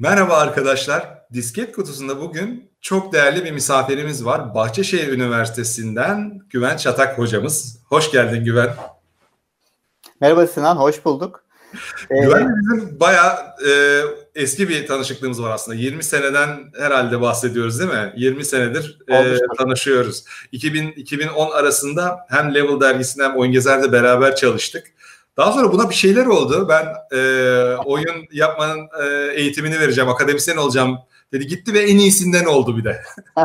Merhaba arkadaşlar. Disket kutusunda bugün çok değerli bir misafirimiz var. Bahçeşehir Üniversitesi'nden Güven Çatak hocamız. Hoş geldin Güven. Merhaba Sinan, hoş bulduk. Güven ee, bizim bayağı e, eski bir tanışıklığımız var aslında. 20 seneden herhalde bahsediyoruz değil mi? 20 senedir e, tanışıyoruz. 2000 2010 arasında hem Level dergisinde hem Oyun Gezer'de beraber çalıştık. Daha sonra buna bir şeyler oldu. Ben e, oyun yapmanın e, eğitimini vereceğim, akademisyen olacağım dedi. Gitti ve en iyisinden oldu bir de.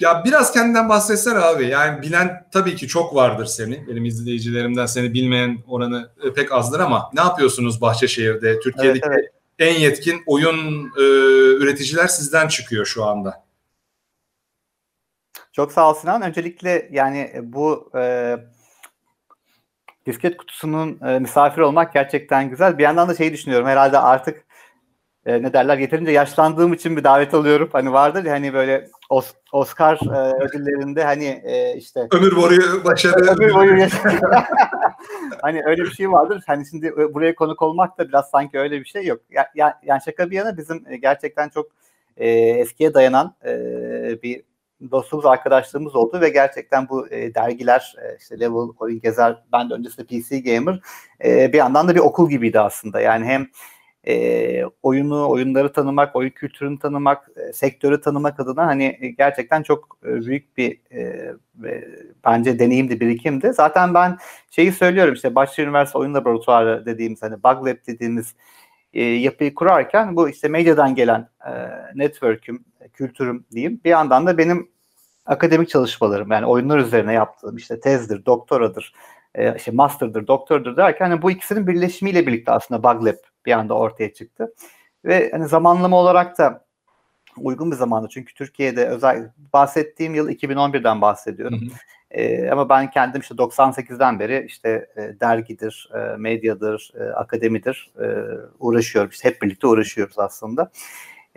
ya biraz kendinden bahsetsen abi. Yani bilen tabii ki çok vardır seni. Benim izleyicilerimden seni bilmeyen oranı e, pek azdır ama ne yapıyorsunuz Bahçeşehir'de? Türkiye'deki evet, evet. en yetkin oyun e, üreticiler sizden çıkıyor şu anda. Çok sağ ol Sinan. Öncelikle yani bu e, disket kutusunun e, misafir olmak gerçekten güzel. Bir yandan da şeyi düşünüyorum. Herhalde artık e, ne derler yeterince yaşlandığım için bir davet alıyorum. Hani vardır ya hani böyle Os- Oscar e, ödüllerinde hani e, işte ömür boyu başarı ömür boyu hani öyle bir şey vardır. Hani şimdi buraya konuk olmak da biraz sanki öyle bir şey yok. Ya, ya, yani şaka bir yana bizim e, gerçekten çok e, eskiye dayanan e, bir dostluğumuz, arkadaşlığımız oldu ve gerçekten bu e, dergiler, e, işte Level, Oyun Gezer, ben de öncesinde PC Gamer e, bir yandan da bir okul gibiydi aslında. Yani hem e, oyunu, oyunları tanımak, oyun kültürünü tanımak, e, sektörü tanımak adına hani e, gerçekten çok e, büyük bir e, e, bence deneyimdi, birikimdi. Zaten ben şeyi söylüyorum işte Başşehir Üniversitesi Oyun Laboratuvarı dediğimiz hani Bug Lab dediğimiz e, yapıyı kurarken bu işte medyadan gelen e, network'üm, kültürüm diyeyim. Bir yandan da benim akademik çalışmalarım yani oyunlar üzerine yaptığım işte tezdir, doktoradır, e, işte master'dır, doktordur derken hani bu ikisinin birleşimiyle birlikte aslında Bug Lab bir anda ortaya çıktı. Ve hani zamanlama olarak da uygun bir zamanda çünkü Türkiye'de özel bahsettiğim yıl 2011'den bahsediyorum. Hı hı. E, ama ben kendim işte 98'den beri işte e, dergidir, e, medyadır, e, akademidir e, uğraşıyorum. İşte hep birlikte uğraşıyoruz aslında.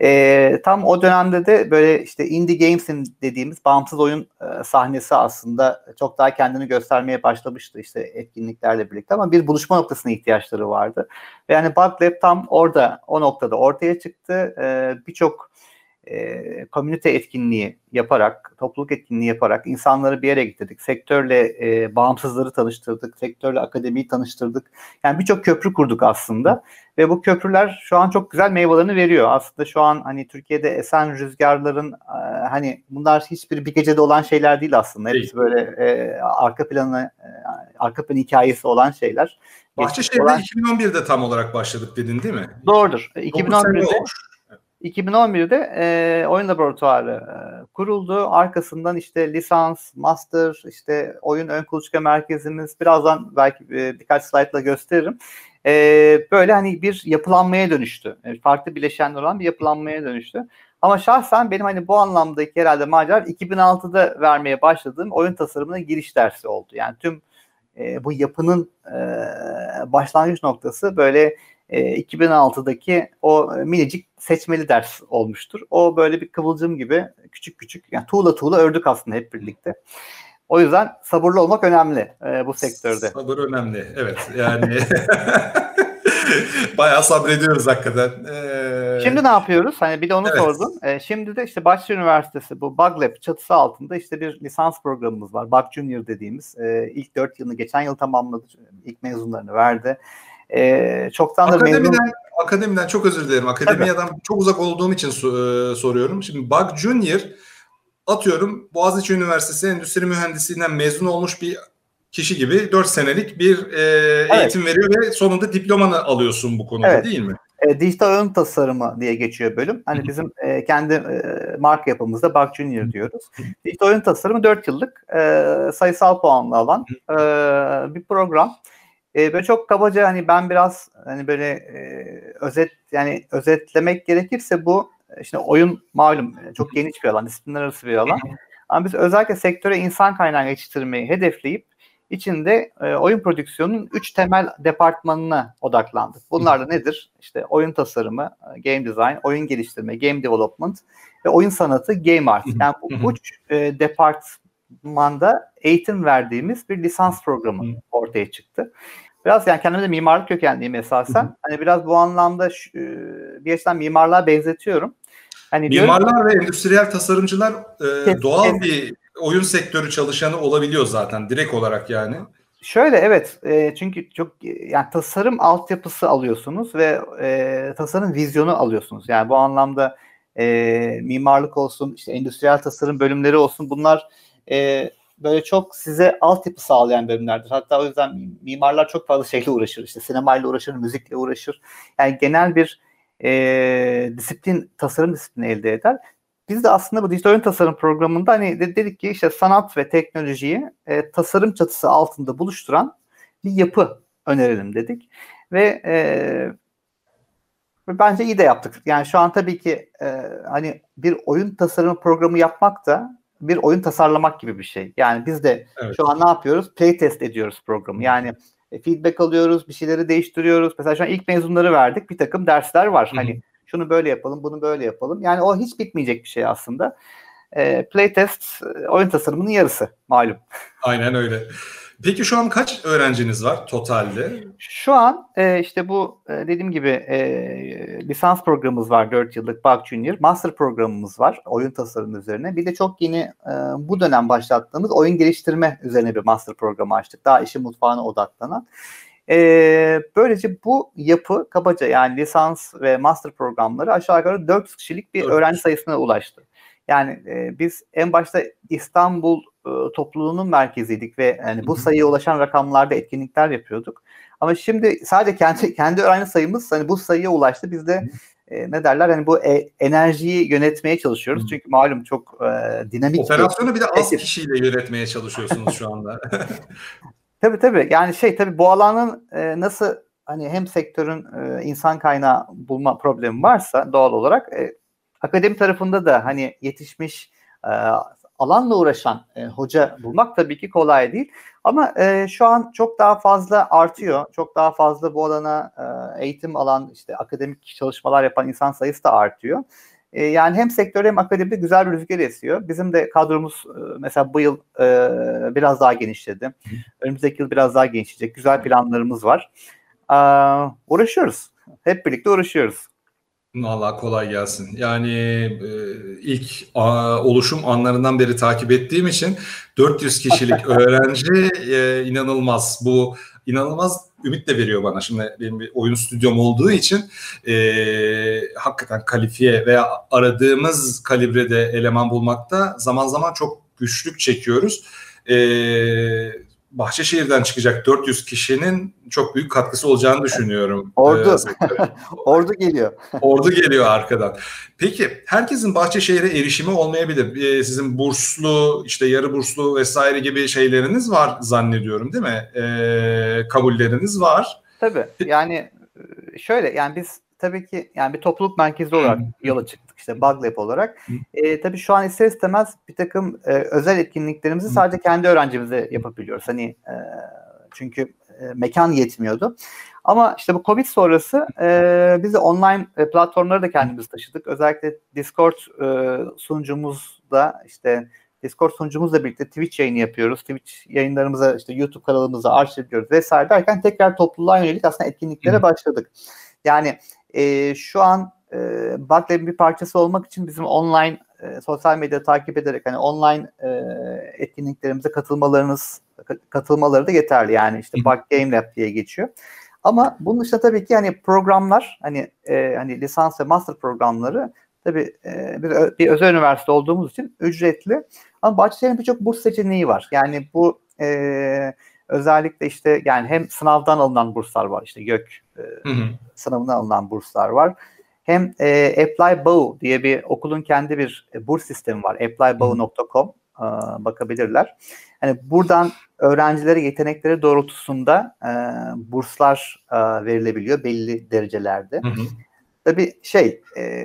E, tam o dönemde de böyle işte indie games'in dediğimiz bağımsız oyun e, sahnesi aslında çok daha kendini göstermeye başlamıştı işte etkinliklerle birlikte ama bir buluşma noktasına ihtiyaçları vardı. Yani Bug Lab tam orada o noktada ortaya çıktı. E, Birçok e, komünite etkinliği yaparak, topluluk etkinliği yaparak insanları bir yere getirdik. Sektörle e, bağımsızları tanıştırdık, sektörle akademiyi tanıştırdık. Yani birçok köprü kurduk aslında ve bu köprüler şu an çok güzel meyvelerini veriyor. Aslında şu an hani Türkiye'de esen rüzgarların e, hani bunlar hiçbir bir gecede olan şeyler değil aslında. Hepsi böyle e, arka planı, e, arka plan hikayesi olan şeyler. Bahçeşehir'de olan... 2011'de tam olarak başladık dedin değil mi? Doğrudur. 2011'de 2011'de e, oyun laboratuvarı e, kuruldu. Arkasından işte lisans, master, işte oyun ön kuluçka merkezimiz birazdan belki e, birkaç slaytla gösteririm. E, böyle hani bir yapılanmaya dönüştü. Yani farklı bileşenler olan bir yapılanmaya dönüştü. Ama şahsen benim hani bu anlamdaki herhalde macera 2006'da vermeye başladığım oyun tasarımına giriş dersi oldu. Yani tüm e, bu yapının e, başlangıç noktası böyle e, 2006'daki o minicik seçmeli ders olmuştur. O böyle bir kıvılcım gibi küçük küçük yani tuğla tuğla ördük aslında hep birlikte. O yüzden sabırlı olmak önemli e, bu sektörde. Sabır önemli. Evet. Yani bayağı sabrediyoruz hakikaten. Ee... Şimdi ne yapıyoruz? Hani bir de onu evet. sordun. Ee, şimdi de işte Bahçe Üniversitesi bu Bug Lab çatısı altında işte bir lisans programımız var. Bug Junior dediğimiz. Ee, ilk dört yılını geçen yıl tamamladı. İlk mezunlarını verdi. E, çoktandır akademiden, memnun... Akademiden çok özür dilerim. Akademiyadan Tabii. çok uzak olduğum için e, soruyorum. Şimdi Bug Junior atıyorum Boğaziçi Üniversitesi Endüstri Mühendisliğinden mezun olmuş bir kişi gibi 4 senelik bir e, evet. eğitim veriyor ve sonunda diplomanı alıyorsun bu konuda evet. değil mi? E, dijital ön tasarımı diye geçiyor bölüm. Hani bizim e, kendi e, marka yapımızda Bug Junior diyoruz. dijital ön tasarımı 4 yıllık e, sayısal puanlı alan e, bir program. E, böyle çok kabaca hani ben biraz hani böyle e, özet yani özetlemek gerekirse bu işte oyun malum çok geniş bir alan, disiplinler arası bir alan. Ama biz özellikle sektöre insan kaynağı yetiştirmeyi hedefleyip içinde e, oyun prodüksiyonunun üç temel departmanına odaklandık. Bunlar da nedir? İşte oyun tasarımı, game design, oyun geliştirme, game development ve oyun sanatı, game art. Yani bu üç e, departmanda eğitim verdiğimiz bir lisans programı ortaya çıktı. biraz yani kendime de mimarlık kökenliyim esasen. Hı-hı. Hani biraz bu anlamda şu, e, bir açıdan mimarlığa benzetiyorum. Hani Mimarlar ve endüstriyel tasarımcılar e, doğal bir oyun sektörü çalışanı olabiliyor zaten direkt olarak yani. Şöyle evet e, çünkü çok yani tasarım altyapısı alıyorsunuz ve e, tasarım vizyonu alıyorsunuz. Yani bu anlamda e, mimarlık olsun işte endüstriyel tasarım bölümleri olsun bunlar e, böyle çok size altyapı sağlayan bölümlerdir. Hatta o yüzden mimarlar çok fazla şeyle uğraşır. İşte sinemayla uğraşır, müzikle uğraşır. Yani genel bir e, disiplin, tasarım disiplini elde eder. Biz de aslında bu dijital oyun tasarım programında hani dedik ki işte sanat ve teknolojiyi e, tasarım çatısı altında buluşturan bir yapı önerelim dedik. Ve e, bence iyi de yaptık. Yani şu an tabii ki e, hani bir oyun tasarımı programı yapmak da bir oyun tasarlamak gibi bir şey. Yani biz de evet. şu an ne yapıyoruz? Playtest ediyoruz programı. Yani e, feedback alıyoruz, bir şeyleri değiştiriyoruz. Mesela şu an ilk mezunları verdik. Bir takım dersler var. Hı-hı. Hani şunu böyle yapalım, bunu böyle yapalım. Yani o hiç bitmeyecek bir şey aslında. E, playtest e, oyun tasarımının yarısı malum. Aynen öyle. Peki şu an kaç öğrenciniz var totalde? Şu an e, işte bu e, dediğim gibi e, lisans programımız var 4 yıllık Bug Junior. Master programımız var oyun tasarımı üzerine. Bir de çok yeni e, bu dönem başlattığımız oyun geliştirme üzerine bir master programı açtık. Daha işin mutfağına odaklanan. E, böylece bu yapı kabaca yani lisans ve master programları aşağı yukarı 400 kişilik bir 400. öğrenci sayısına ulaştı. Yani e, biz en başta İstanbul e, topluluğunun merkeziydik ve yani bu sayıya ulaşan rakamlarda etkinlikler yapıyorduk. Ama şimdi sadece kendi kendi öğrenci sayımız hani bu sayıya ulaştı. Biz de e, ne derler hani bu e, enerjiyi yönetmeye çalışıyoruz. Çünkü malum çok e, dinamik. Operasyonu bir, de az kişiyle yönetmeye çalışıyorsunuz şu anda. tabii tabii. Yani şey tabii bu alanın e, nasıl hani hem sektörün e, insan kaynağı bulma problemi varsa doğal olarak e, akademi tarafında da hani yetişmiş e, alanla uğraşan e, hoca bulmak tabii ki kolay değil. Ama e, şu an çok daha fazla artıyor. Çok daha fazla bu alana e, eğitim alan, işte akademik çalışmalar yapan insan sayısı da artıyor. E, yani hem sektör hem akademide güzel bir rüzgar esiyor. Bizim de kadromuz e, mesela bu yıl e, biraz daha genişledi. Önümüzdeki yıl biraz daha genişleyecek. Güzel planlarımız var. E, uğraşıyoruz. Hep birlikte uğraşıyoruz. Valla kolay gelsin. Yani e, ilk a, oluşum anlarından beri takip ettiğim için 400 kişilik öğrenci e, inanılmaz. Bu inanılmaz ümit de veriyor bana. Şimdi benim bir oyun stüdyom olduğu için e, hakikaten kalifiye veya aradığımız kalibrede eleman bulmakta zaman zaman çok güçlük çekiyoruz. E, Bahçeşehir'den çıkacak 400 kişinin çok büyük katkısı olacağını düşünüyorum. Ordu. Ee, Ordu geliyor. Ordu geliyor arkadan. Peki herkesin Bahçeşehir'e erişimi olmayabilir. Ee, sizin burslu, işte yarı burslu vesaire gibi şeyleriniz var zannediyorum değil mi? Ee, kabulleriniz var. Tabii. Yani e, şöyle yani biz tabii ki yani bir topluluk merkezi olarak yola çıktık işte Bug Lab olarak. E, tabii şu an ister istemez bir takım e, özel etkinliklerimizi sadece kendi öğrencimize yapabiliyoruz. Hani e, çünkü e, mekan yetmiyordu. Ama işte bu Covid sonrası e, biz de online e, platformları da kendimiz taşıdık. Özellikle Discord e, sunucumuzda işte Discord sunucumuzla birlikte Twitch yayını yapıyoruz. Twitch yayınlarımıza işte YouTube kanalımıza arşivliyoruz vesaire derken tekrar topluluğa yönelik aslında etkinliklere başladık. Yani e, şu an e, Buglab'in bir parçası olmak için bizim online e, sosyal medya takip ederek hani online e, etkinliklerimize katılmalarınız katılmaları da yeterli. Yani işte Bug Game Lab diye geçiyor. Ama bunun dışında tabii ki hani programlar hani e, hani lisans ve master programları tabii e, bir, bir özel üniversite olduğumuz için ücretli. Ama Bahçeşehir'in birçok burs seçeneği var. Yani bu e, özellikle işte yani hem sınavdan alınan burslar var işte YÖK e, hı hı. sınavından alınan burslar var. Hem e, Apply Bow diye bir okulun kendi bir e, burs sistemi var. applybow.com e, bakabilirler. Yani buradan öğrencilere yetenekleri doğrultusunda e, burslar e, verilebiliyor belli derecelerde. Hı hı. Tabii şey, e,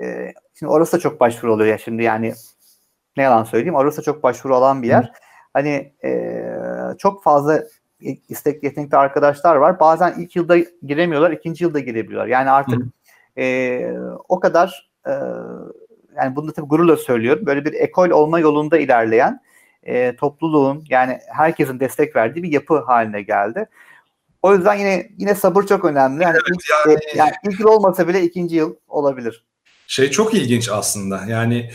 şimdi orası da çok başvuru oluyor ya şimdi yani ne yalan söyleyeyim orası da çok başvuru olan bir yer. Hı. Hani e, çok fazla istekli yetenekli arkadaşlar var. Bazen ilk yılda giremiyorlar, ikinci yılda girebiliyorlar. Yani artık e, o kadar e, yani bunu da tabii gururla söylüyorum. Böyle bir ekol olma yolunda ilerleyen e, topluluğun yani herkesin destek verdiği bir yapı haline geldi. O yüzden yine yine sabır çok önemli. Yani, evet, ilk, yani... E, yani ilk yıl olmasa bile ikinci yıl olabilir. Şey çok ilginç aslında. Yani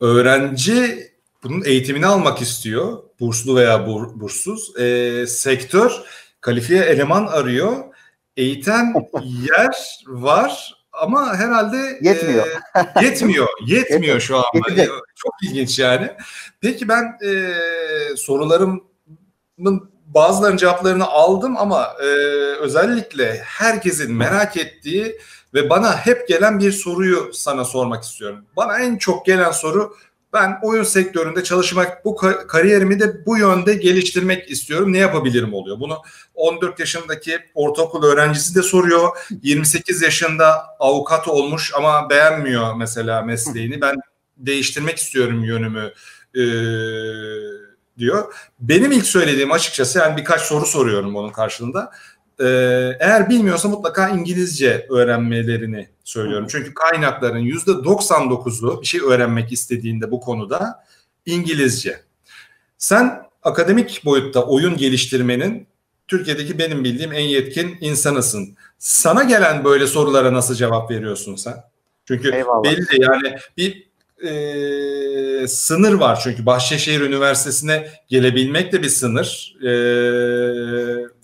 öğrenci bunun eğitimini almak istiyor. Burslu veya bur, burssuz. E, sektör kalifiye eleman arıyor. Eğiten yer var ama herhalde yetmiyor. E, yetmiyor. Yetmiyor şu an. Çok ilginç yani. Peki ben e, sorularımın bazılarının cevaplarını aldım ama e, özellikle herkesin merak ettiği ve bana hep gelen bir soruyu sana sormak istiyorum. Bana en çok gelen soru ben oyun sektöründe çalışmak, bu kariyerimi de bu yönde geliştirmek istiyorum. Ne yapabilirim oluyor? Bunu 14 yaşındaki ortaokul öğrencisi de soruyor. 28 yaşında avukat olmuş ama beğenmiyor mesela mesleğini. Ben değiştirmek istiyorum yönümü e, diyor. Benim ilk söylediğim açıkçası yani birkaç soru soruyorum onun karşılığında. Ee, eğer bilmiyorsa mutlaka İngilizce öğrenmelerini söylüyorum. Çünkü kaynakların yüzde 99'u bir şey öğrenmek istediğinde bu konuda İngilizce. Sen akademik boyutta oyun geliştirmenin Türkiye'deki benim bildiğim en yetkin insanısın. Sana gelen böyle sorulara nasıl cevap veriyorsun sen? Çünkü Eyvallah. belli yani bir e, sınır var çünkü Bahçeşehir Üniversitesi'ne gelebilmek de bir sınır. E,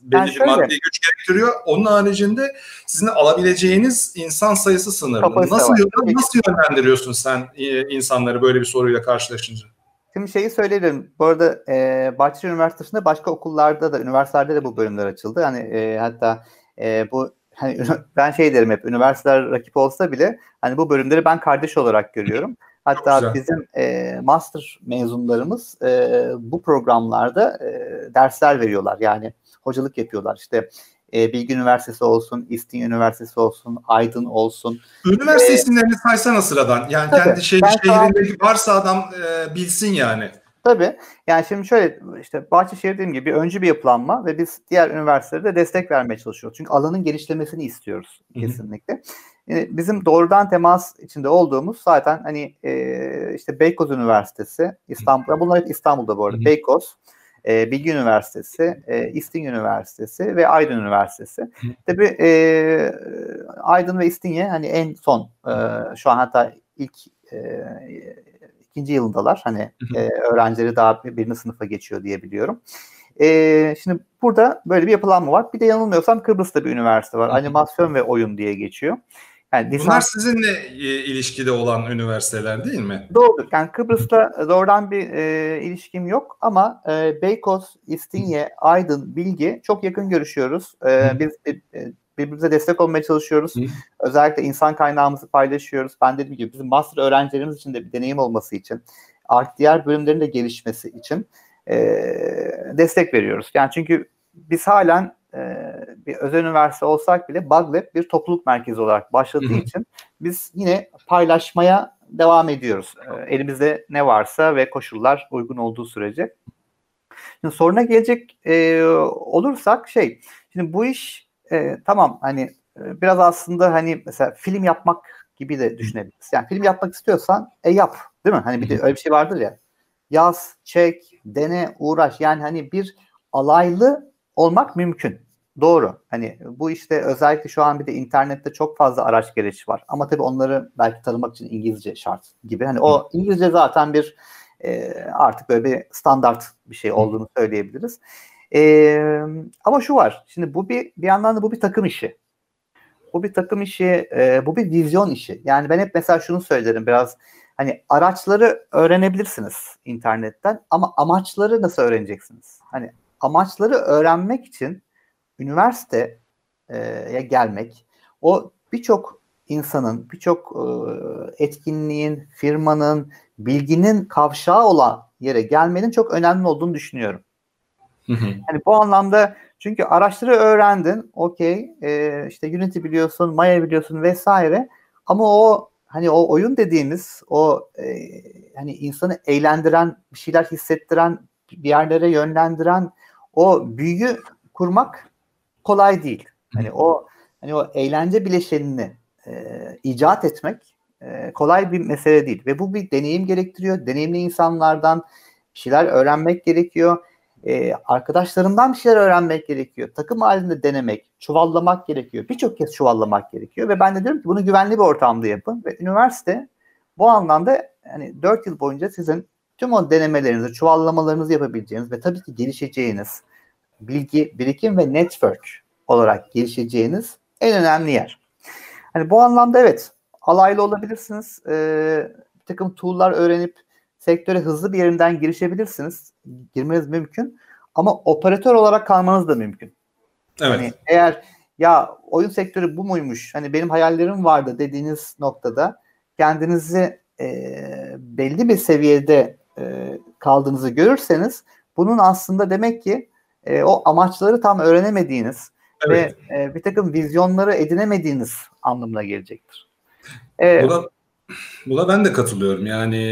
belli bir maddi güç gerektiriyor. Onun haricinde sizin alabileceğiniz insan sayısı sınırlı. nasıl nasıl yönlendiriyorsun sen e, insanları böyle bir soruyla karşılaşınca? Şimdi şeyi söyleyelim. Bu arada e, Bahçeşehir Üniversitesi'nde başka okullarda da, üniversitelerde de bu bölümler açıldı. Hani e, hatta e, bu hani ben şey derim hep üniversiteler rakip olsa bile hani bu bölümleri ben kardeş olarak görüyorum. Hatta bizim e, master mezunlarımız e, bu programlarda e, dersler veriyorlar. Yani hocalık yapıyorlar. İşte e, Bilgi Üniversitesi olsun, İstinye Üniversitesi olsun, Aydın olsun. Üniversite ee, isimlerini saysana sıradan. Yani tabii, kendi şey, şehrinde varsa adam e, bilsin yani. Tabii. Yani şimdi şöyle işte Bahçeşehir dediğim gibi öncü bir yapılanma ve biz diğer üniversitelerde destek vermeye çalışıyoruz. Çünkü alanın geliştirmesini istiyoruz kesinlikle. Hı-hı. E, bizim doğrudan temas içinde olduğumuz zaten hani e, işte Beykoz Üniversitesi, İstanbul, bunlar hep İstanbul'da bu arada. Hı-hı. Beykoz, e, Bilgi Üniversitesi, e, İstinye Üniversitesi ve Aydın Üniversitesi. Hı. Tabii e, Aydın ve İstinye hani en son e, şu an hatta ilk e, ikinci yılındalar. Hani e, öğrencileri daha birinci sınıfa geçiyor diye biliyorum. E, şimdi burada böyle bir yapılanma var. Bir de yanılmıyorsam Kıbrıs'ta bir üniversite var. Animasyon ve oyun diye geçiyor. Yani lisans... Bunlar sizinle e, ilişkide olan üniversiteler değil mi? Doğru. Yani Kıbrıs'ta doğrudan bir e, ilişkim yok ama e, Beykoz, İstinye, Aydın, Bilgi çok yakın görüşüyoruz. E, biz e, birbirimize destek olmaya çalışıyoruz. Hı. Özellikle insan kaynağımızı paylaşıyoruz. Ben dediğim gibi bizim master öğrencilerimiz için de bir deneyim olması için, artık diğer bölümlerin de gelişmesi için e, destek veriyoruz. Yani çünkü biz halen e, bir özel üniversite olsak bile BugLab bir topluluk merkezi olarak başladığı için biz yine paylaşmaya devam ediyoruz. E, elimizde ne varsa ve koşullar uygun olduğu sürece. Şimdi soruna gelecek e, olursak şey, şimdi bu iş e, tamam hani e, biraz aslında hani mesela film yapmak gibi de düşünebiliriz. Yani film yapmak istiyorsan e yap değil mi? Hani bir de öyle bir şey vardır ya. Yaz, çek, dene, uğraş. Yani hani bir alaylı olmak mümkün. Doğru. Hani bu işte özellikle şu an bir de internette çok fazla araç gereç var. Ama tabii onları belki tanımak için İngilizce şart gibi. Hani o İngilizce zaten bir e, artık böyle bir standart bir şey olduğunu söyleyebiliriz. E, ama şu var. Şimdi bu bir bir yandan da bu bir takım işi. Bu bir takım işi, e, bu bir vizyon işi. Yani ben hep mesela şunu söylerim biraz hani araçları öğrenebilirsiniz internetten ama amaçları nasıl öğreneceksiniz? Hani amaçları öğrenmek için üniversiteye gelmek, o birçok insanın, birçok etkinliğin, firmanın, bilginin kavşağı olan yere gelmenin çok önemli olduğunu düşünüyorum. Yani bu anlamda çünkü araçları öğrendin, okey, e, işte Unity biliyorsun, Maya biliyorsun vesaire. Ama o hani o oyun dediğimiz o e, hani insanı eğlendiren, bir şeyler hissettiren, bir yerlere yönlendiren o büyüyü kurmak kolay değil. Hani o hani o eğlence bileşenini e, icat etmek e, kolay bir mesele değil ve bu bir deneyim gerektiriyor. Deneyimli insanlardan bir şeyler öğrenmek gerekiyor. e, arkadaşlarından bir şeyler öğrenmek gerekiyor. Takım halinde denemek, çuvallamak gerekiyor. Birçok kez çuvallamak gerekiyor ve ben de diyorum ki bunu güvenli bir ortamda yapın ve üniversite bu anlamda yani 4 yıl boyunca sizin tüm o denemelerinizi, çuvallamalarınızı yapabileceğiniz ve tabii ki gelişeceğiniz bilgi, birikim ve network olarak gelişeceğiniz en önemli yer. Hani bu anlamda evet alaylı olabilirsiniz. Ee, bir takım tool'lar öğrenip sektöre hızlı bir yerinden girişebilirsiniz. Girmeniz mümkün. Ama operatör olarak kalmanız da mümkün. Evet. Hani eğer ya oyun sektörü bu muymuş? Hani benim hayallerim vardı dediğiniz noktada kendinizi e, belli bir seviyede e, kaldığınızı görürseniz bunun aslında demek ki e, o amaçları tam öğrenemediğiniz evet. ve e, bir takım vizyonları edinemediğiniz anlamına gelecektir. E, buna, buna ben de katılıyorum. Yani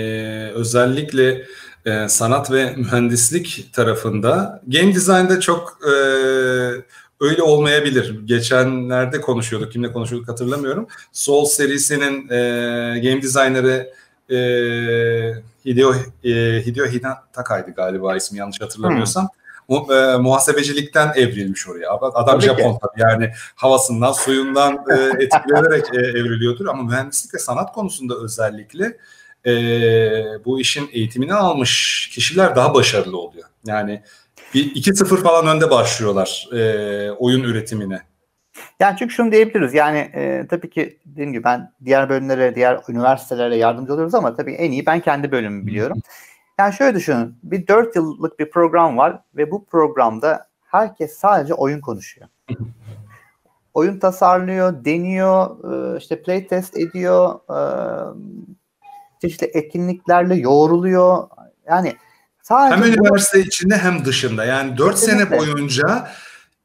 özellikle e, sanat ve mühendislik tarafında game design'da çok e, öyle olmayabilir. Geçenlerde konuşuyorduk. Kimle konuşuyorduk hatırlamıyorum. Soul serisinin e, game designer'ı e, Hideo, e, Hideo Hidataka'ydı galiba ismi yanlış hatırlamıyorsam. Hmm mu, e, muhasebecilikten evrilmiş oraya. Adam tabii Japon ki. tabii yani havasından, suyundan e, etkilenerek e, evriliyordur ama mühendislik ve sanat konusunda özellikle e, bu işin eğitimini almış kişiler daha başarılı oluyor. Yani bir 2-0 falan önde başlıyorlar e, oyun üretimine. Yani çünkü şunu diyebiliriz yani e, tabii ki dediğim gibi ben diğer bölümlere, diğer üniversitelere yardımcı oluyoruz ama tabii en iyi ben kendi bölümümü biliyorum. Yani şöyle düşünün. Bir 4 yıllık bir program var ve bu programda herkes sadece oyun konuşuyor. oyun tasarlıyor, deniyor, e, işte playtest ediyor, e, çeşitli etkinliklerle yoğruluyor. Yani sadece hem üniversite içinde hem dışında. Yani 4 sene boyunca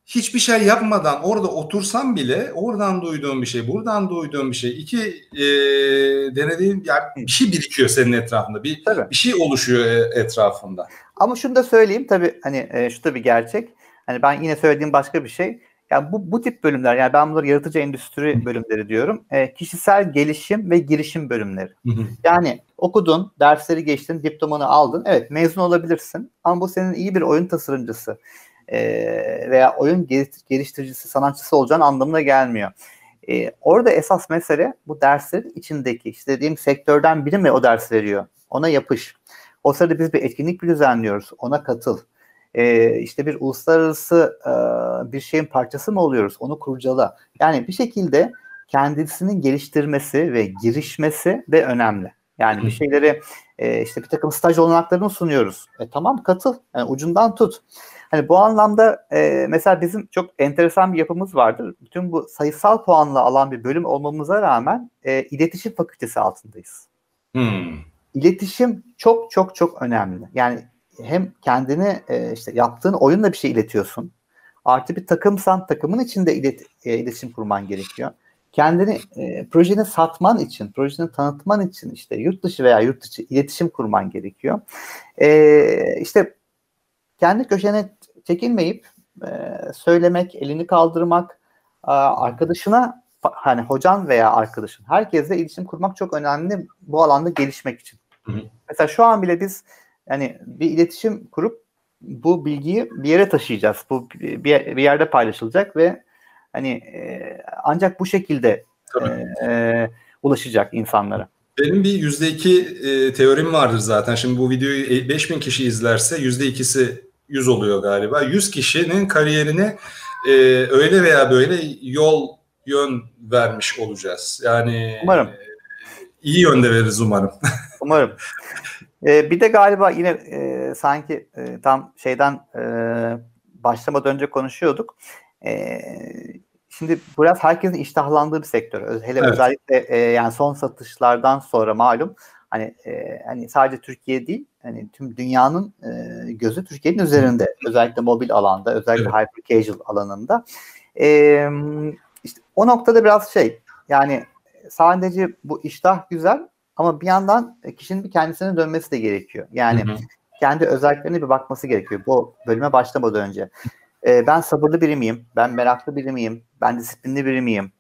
hiçbir şey yapmadan orada otursam bile oradan duyduğum bir şey, buradan duyduğum bir şey, iki e, denediğim yani bir şey birikiyor senin etrafında. Bir, tabii. bir şey oluşuyor e, etrafında. Ama şunu da söyleyeyim tabii hani e, şu da bir gerçek. Hani ben yine söylediğim başka bir şey. Yani bu, bu tip bölümler yani ben bunları yaratıcı endüstri bölümleri diyorum. E, kişisel gelişim ve girişim bölümleri. yani okudun, dersleri geçtin, diplomanı aldın. Evet mezun olabilirsin. Ama bu senin iyi bir oyun tasarımcısı e, veya oyun geliştiricisi, sanatçısı olacağın anlamına gelmiyor. E, orada esas mesele bu derslerin içindeki işte dediğim sektörden biri mi o ders veriyor? Ona yapış. O sırada biz bir etkinlik düzenliyoruz. Ona katıl. E, işte bir uluslararası e, bir şeyin parçası mı oluyoruz? Onu kurcala. Yani bir şekilde kendisini geliştirmesi ve girişmesi de önemli. Yani bir şeyleri e, işte bir takım staj olanaklarını sunuyoruz. E, tamam katıl. Yani ucundan tut. Hani bu anlamda e, mesela bizim çok enteresan bir yapımız vardır. Bütün bu sayısal puanla alan bir bölüm olmamıza rağmen e, iletişim fakültesi altındayız. Hmm. İletişim çok çok çok önemli. Yani hem kendini e, işte yaptığın oyunla bir şey iletiyorsun. Artı bir takımsan takımın içinde ilet, e, iletişim kurman gerekiyor. Kendini e, projeni satman için, projeni tanıtman için işte yurt dışı veya yurt dışı iletişim kurman gerekiyor. E, işte kendi köşene çekinmeyip e, söylemek, elini kaldırmak, e, arkadaşına hani hocan veya arkadaşın herkesle iletişim kurmak çok önemli bu alanda gelişmek için. Hı hı. Mesela şu an bile biz yani bir iletişim kurup bu bilgiyi bir yere taşıyacağız. Bu bir, bir yerde paylaşılacak ve hani e, ancak bu şekilde e, e, ulaşacak insanlara. Benim bir yüzde iki e, teorim vardır zaten. Şimdi bu videoyu 5000 kişi izlerse yüzde ikisi 100 oluyor galiba. 100 kişinin kariyerine e, öyle veya böyle yol yön vermiş olacağız. Yani umarım. E, iyi yönde veririz umarım. umarım. E, bir de galiba yine e, sanki e, tam şeyden e, başlamadan önce konuşuyorduk. E, şimdi biraz herkesin iştahlandığı bir sektör. Hele evet. özellikle e, yani son satışlardan sonra malum hani e, hani sadece Türkiye değil hani tüm dünyanın e, gözü Türkiye'nin üzerinde özellikle mobil alanda özellikle evet. hyper casual alanında e, işte o noktada biraz şey yani sadece bu iştah güzel ama bir yandan kişinin bir kendisine dönmesi de gerekiyor. Yani hı hı. kendi özelliklerine bir bakması gerekiyor bu bölüme başlamadan önce. E, ben sabırlı biri miyim? Ben meraklı biri miyim? Ben disiplinli biri miyim?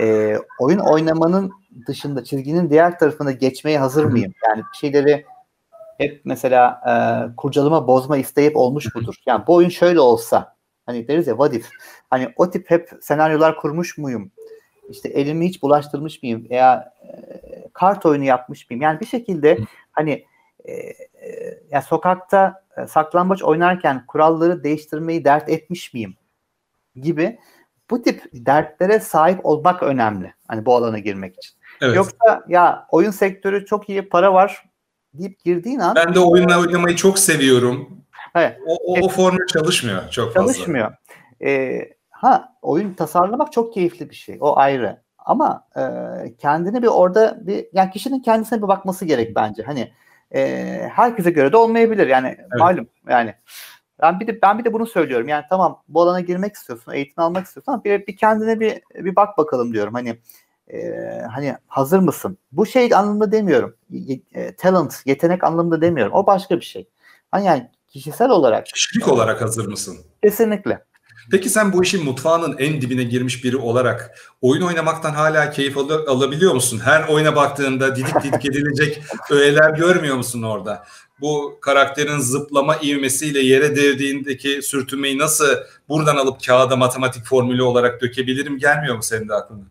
E, oyun oynamanın dışında çizginin diğer tarafına geçmeye hazır mıyım? Yani bir şeyleri hep mesela e, kurcalama bozma isteyip olmuş budur. Yani bu oyun şöyle olsa hani deriz ya what if hani o tip hep senaryolar kurmuş muyum? İşte elimi hiç bulaştırmış mıyım? Veya e, kart oyunu yapmış mıyım? Yani bir şekilde hani e, e, yani sokakta e, saklambaç oynarken kuralları değiştirmeyi dert etmiş miyim? Gibi bu tip dertlere sahip olmak önemli. Hani bu alana girmek için. Evet. Yoksa ya oyun sektörü çok iyi para var deyip girdiğin an ben de oyunla oynamayı çok seviyorum. Evet. O, o, o formül çalışmıyor çok fazla. Çalışmıyor. Ee, ha oyun tasarlamak çok keyifli bir şey. O ayrı. Ama e, kendini bir orada bir yani kişinin kendisine bir bakması gerek bence. Hani e, herkese göre de olmayabilir. Yani evet. malum yani ben bir de ben bir de bunu söylüyorum. Yani tamam bu alana girmek istiyorsun, eğitim almak istiyorsun ama bir, bir kendine bir bir bak bakalım diyorum. Hani e, hani hazır mısın? Bu şey anlamında demiyorum. E, talent, yetenek anlamında demiyorum. O başka bir şey. Hani yani kişisel olarak. Kişilik olarak hazır mısın? Kesinlikle. Peki sen bu işin mutfağının en dibine girmiş biri olarak oyun oynamaktan hala keyif al- alabiliyor musun? Her oyuna baktığında didik didik edilecek öğeler görmüyor musun orada? Bu karakterin zıplama ivmesiyle yere devdiğindeki sürtünmeyi nasıl buradan alıp kağıda matematik formülü olarak dökebilirim gelmiyor mu senin de aklına?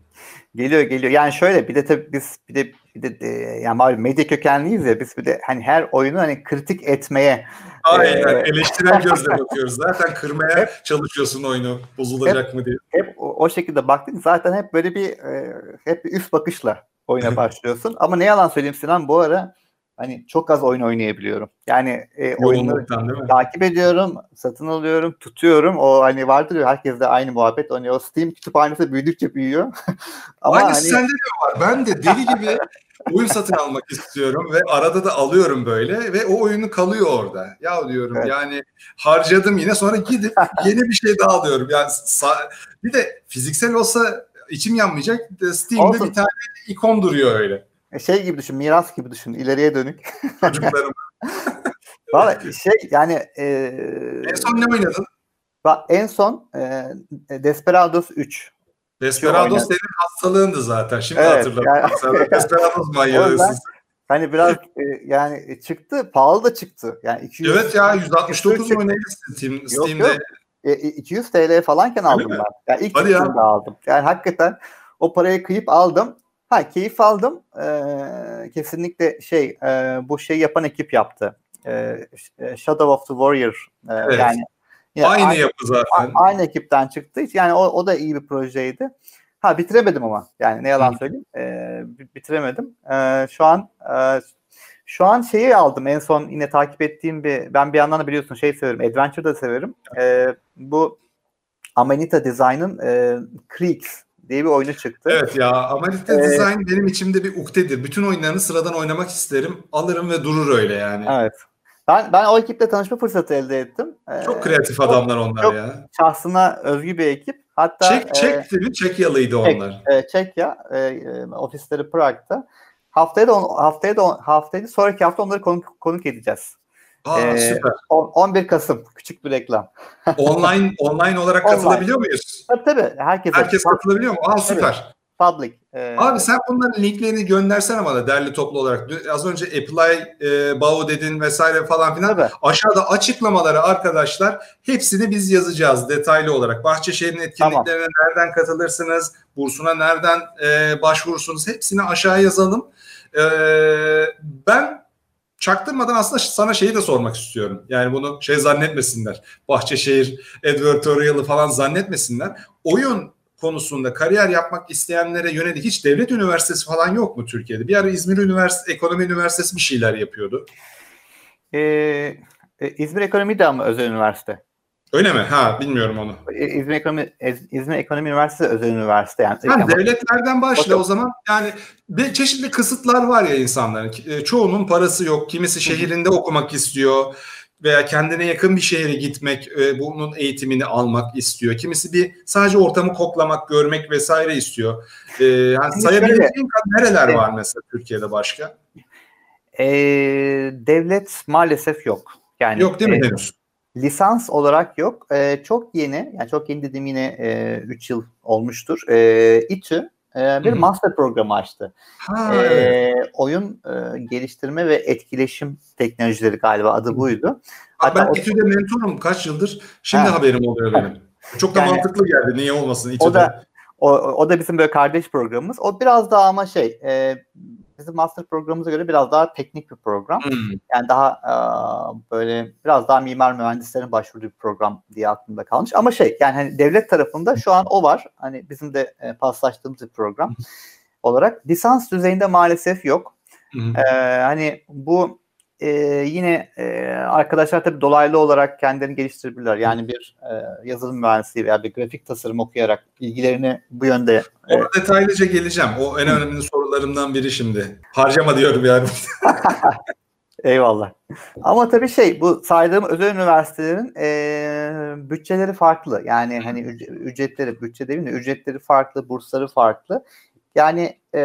Geliyor geliyor. Yani şöyle bir de tabii biz bir de bir de, de yani malum medya kökenliyiz ya biz bir de hani her oyunu hani kritik etmeye Aynen e, eleştirel gözle bakıyoruz. Zaten kırmaya hep, çalışıyorsun oyunu bozulacak hep, mı diye. Hep o, o şekilde baktın zaten hep böyle bir e, hep bir üst bakışla oyuna başlıyorsun. Ama ne yalan söyleyeyim Sinan bu ara hani çok az oyun oynayabiliyorum. Yani e, oyunları takip ediyorum, satın alıyorum, tutuyorum. O hani vardır ya herkes de aynı muhabbet. Hani o Steam kütüphanesi büyüdükçe büyüyor. Ama Aynısı hani... sende de var. Ben de deli gibi oyun satın almak istiyorum ve arada da alıyorum böyle ve o oyunu kalıyor orada. Ya diyorum evet. yani harcadım yine sonra gidip yeni bir şey daha alıyorum. Yani bir de fiziksel olsa içim yanmayacak. Steam'de Olsun. bir tane ikon duruyor öyle. E, şey gibi düşün, miras gibi düşün, ileriye dönük. Çocuklarım. Valla şey yani e, en son ne oynadın? Bak en son e, Desperados 3. Desperados senin hastalığındı zaten. Şimdi evet, hatırladım. Yani, Desperados manyağısın. Hani biraz e, yani çıktı, pahalı da çıktı. Yani 200, evet ya 169 mu neydi Steam, Steam'de? Yok, yok. E, 200 TL falanken aldım ben. Yani ilk Hadi ya. aldım. Yani hakikaten o parayı kıyıp aldım. Ha keyif aldım. Ee, kesinlikle şey e, bu şey yapan ekip yaptı. Ee, Shadow of the Warrior. E, evet. Yani, yani aynı, aynı yapı zaten. Aynı ekipten çıktı. Yani o, o da iyi bir projeydi. Ha bitiremedim ama. Yani ne yalan söyleyeyim. Ee, bitiremedim. Ee, şu an e, şu an şeyi aldım. En son yine takip ettiğim bir ben bir yandan da biliyorsun şey severim. Adventure da severim. Ee, bu Amanita Design'ın e, Creeks diye bir oyunu çıktı. Evet ya Amalite ee, Design benim içimde bir uktedir. Bütün oyunlarını sıradan oynamak isterim. Alırım ve durur öyle yani. Evet. Ben ben o ekiple tanışma fırsatı elde ettim. Ee, çok kreatif adamlar onlar çok ya. Şahsına özgü bir ekip. Hatta Çek Çek e, mi? Çekyalıydı Çek, onlar. E, Çekya e, e, ofisleri Prag'da. Haftaya da haftaya da haftaya da sonraki hafta onları konuk, konuk edeceğiz. Aa, ee, süper. 11 Kasım küçük bir reklam. online online olarak online. katılabiliyor muyuz? Tabii tabii. Herkes, Herkes katılabiliyor mu? Aa süper. Public. Ee, Abi sen bunların linklerini göndersene bana derli toplu olarak. Az önce Apply, e, Bao dedin vesaire falan filan. Tabii. Aşağıda açıklamaları arkadaşlar hepsini biz yazacağız detaylı olarak. Bahçeşehir'in etkinliklerine tamam. nereden katılırsınız, bursuna nereden e, başvurursunuz hepsini aşağı yazalım. E, ben çaktırmadan aslında sana şeyi de sormak istiyorum. Yani bunu şey zannetmesinler. Bahçeşehir advertorial'ı falan zannetmesinler. Oyun konusunda kariyer yapmak isteyenlere yönelik hiç devlet üniversitesi falan yok mu Türkiye'de? Bir ara İzmir Üniversitesi, Ekonomi Üniversitesi bir şeyler yapıyordu. Ee, e, İzmir Ekonomi de ama özel üniversite. Öyle mi? Ha bilmiyorum onu. İzmir Ekonomi İzmir Ekonomi Üniversitesi özel üniversite yani. yani devletlerden başla o zaman. Yani bir çeşitli kısıtlar var ya insanların. E, çoğunun parası yok. Kimisi şehrinde okumak istiyor veya kendine yakın bir şehre gitmek, e, bunun eğitimini almak istiyor. Kimisi bir sadece ortamı koklamak, görmek vesaire istiyor. Yani sayabileceğin nereler var mesela Türkiye'de başka? Ee, devlet maalesef yok. Yani yok değil mi e, henüz? Lisans olarak yok. E, çok yeni, yani çok yeni dediğim yine 3 e, yıl olmuştur. E, İTÜ, e, bir Hı-hı. master programı açtı. Ha, e, evet. Oyun e, geliştirme ve etkileşim teknolojileri galiba adı buydu. Hatta ben İTÜ'de mentorum kaç yıldır. Şimdi ha. haberim oluyor benim. Çok da yani, mantıklı geldi. Niye olmasın İTÜ'de? O da o, o da bizim böyle kardeş programımız. O biraz daha ama şey e, bizim master programımıza göre biraz daha teknik bir program. Hmm. Yani daha e, böyle biraz daha mimar mühendislerin başvurduğu bir program diye aklımda kalmış. Ama şey yani hani devlet tarafında şu an o var. Hani bizim de e, paslaştığımız bir program olarak. Lisans düzeyinde maalesef yok. Hmm. E, hani bu e, yine e, arkadaşlar tabii dolaylı olarak kendilerini geliştirebilirler. Yani bir e, yazılım mühendisliği veya bir grafik tasarım okuyarak ilgilerini bu yönde. E, Ona detaylıca geleceğim. O en önemli sorularımdan biri şimdi. Harcama diyorum yani. Eyvallah. Ama tabii şey bu saydığım özel üniversitelerin e, bütçeleri farklı. Yani hani ücretleri, bütçe değil mi? Ücretleri farklı, bursları farklı. Yani e,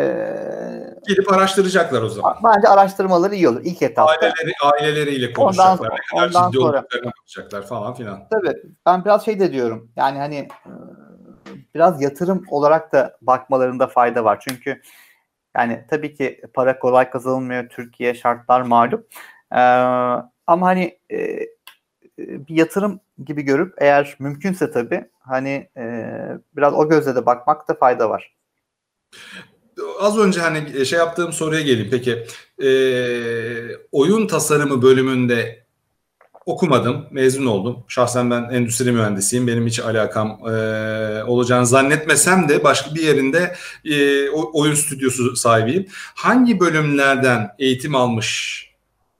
gidip araştıracaklar o zaman. Bence araştırmaları iyi olur ilk etapta. Aileleri, aileleriyle konuşacaklar. Ondan, ne kadar ondan ciddi sonra, bakacaklar falan filan. Tabii. Ben biraz şey de diyorum. Yani hani biraz yatırım olarak da bakmalarında fayda var. Çünkü yani tabii ki para kolay kazanılmıyor. Türkiye şartlar malum. Ee, ama hani e, bir yatırım gibi görüp eğer mümkünse tabii hani e, biraz o gözle de bakmakta fayda var. Az önce hani e, şey yaptığım soruya geleyim. Peki e, oyun tasarımı bölümünde okumadım, mezun oldum. Şahsen ben endüstri mühendisiyim. Benim hiç alakam e, olacağını zannetmesem de başka bir yerinde e, oyun stüdyosu sahibiyim. Hangi bölümlerden eğitim almış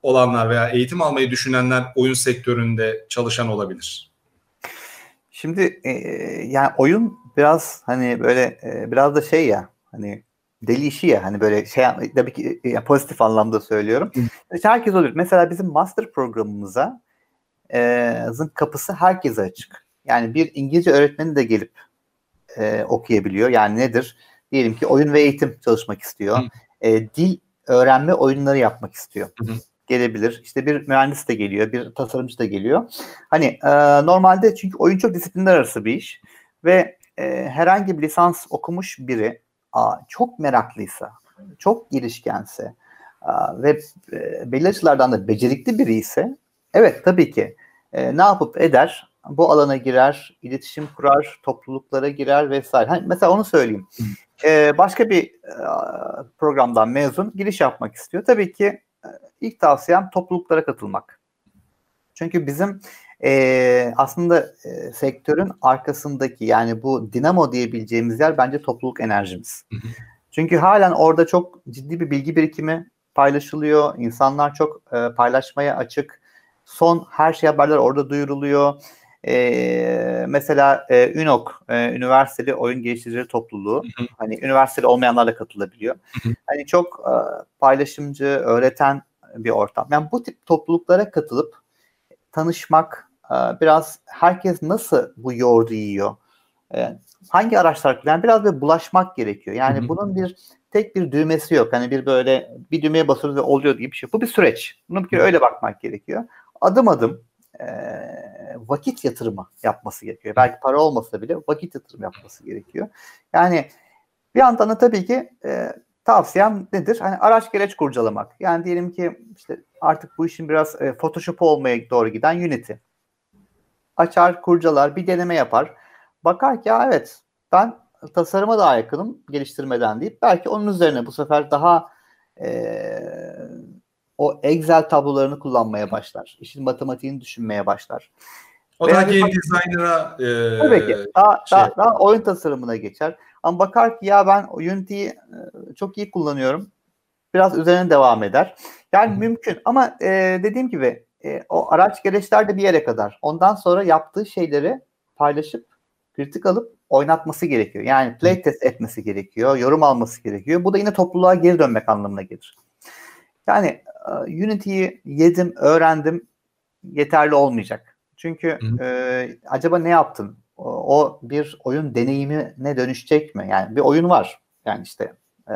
olanlar veya eğitim almayı düşünenler oyun sektöründe çalışan olabilir? Şimdi e, yani oyun biraz hani böyle e, biraz da şey ya hani deli işi ya hani böyle şey tabii ki yani pozitif anlamda söylüyorum. İşte herkes olur. Mesela bizim master programımıza e, zın kapısı herkese açık. Yani bir İngilizce öğretmeni de gelip e, okuyabiliyor. Yani nedir? Diyelim ki oyun ve eğitim çalışmak istiyor. E, dil öğrenme oyunları yapmak istiyor. Hı Gelebilir. İşte bir mühendis de geliyor, bir tasarımcı da geliyor. Hani e, normalde çünkü oyun çok disiplinler arası bir iş ve e, herhangi bir lisans okumuş biri a, çok meraklıysa, çok girişkense a, ve e, belli açılardan da becerikli biri ise evet tabii ki e, ne yapıp eder? Bu alana girer, iletişim kurar, topluluklara girer vesaire. Hani mesela onu söyleyeyim. E, başka bir e, programdan mezun giriş yapmak istiyor. Tabii ki e, ilk tavsiyem topluluklara katılmak. Çünkü bizim e, aslında e, sektörün arkasındaki yani bu dinamo diyebileceğimiz yer bence topluluk enerjimiz. Çünkü halen orada çok ciddi bir bilgi birikimi paylaşılıyor. İnsanlar çok e, paylaşmaya açık. Son her şey haberler orada duyuruluyor. E, mesela e, UNOK, e, Üniversiteli Oyun Geliştiricileri Topluluğu, hani üniversiteli olmayanlarla katılabiliyor. hani çok e, paylaşımcı, öğreten bir ortam. Yani bu tip topluluklara katılıp tanışmak, ee, biraz herkes nasıl bu yoğurdu yiyor? Ee, hangi araçlar yani biraz böyle bulaşmak gerekiyor. Yani hı hı. bunun bir tek bir düğmesi yok. Hani bir böyle bir düğmeye basıyoruz ve oluyor gibi bir şey. Bu bir süreç. Bunu bir kere öyle bakmak gerekiyor. Adım adım e, vakit yatırımı yapması gerekiyor. Belki para olmasa bile vakit yatırımı yapması gerekiyor. Yani bir yandan da tabii ki e, tavsiyem nedir? Hani araç gereç kurcalamak. Yani diyelim ki işte artık bu işin biraz e, Photoshop olmaya doğru giden Unity açar, kurcalar, bir deneme yapar. Bakar ki evet ben tasarıma daha yakınım geliştirmeden deyip belki onun üzerine bu sefer daha e, o Excel tablolarını kullanmaya başlar. İşin matematiğini düşünmeye başlar. O da game designer'a e, tabii ki daha, şey. daha, daha oyun tasarımına geçer. Ama bakar ki ya ben Unity'yi e, çok iyi kullanıyorum. Biraz üzerine devam eder. Yani Hı. mümkün ama e, dediğim gibi e, o araç gereçler de bir yere kadar. Ondan sonra yaptığı şeyleri paylaşıp kritik alıp oynatması gerekiyor. Yani playtest etmesi gerekiyor, yorum alması gerekiyor. Bu da yine topluluğa geri dönmek anlamına gelir. Yani Unity'yi yedim, öğrendim yeterli olmayacak. Çünkü e, acaba ne yaptın? O, o bir oyun deneyimine dönüşecek mi? Yani bir oyun var. Yani işte e,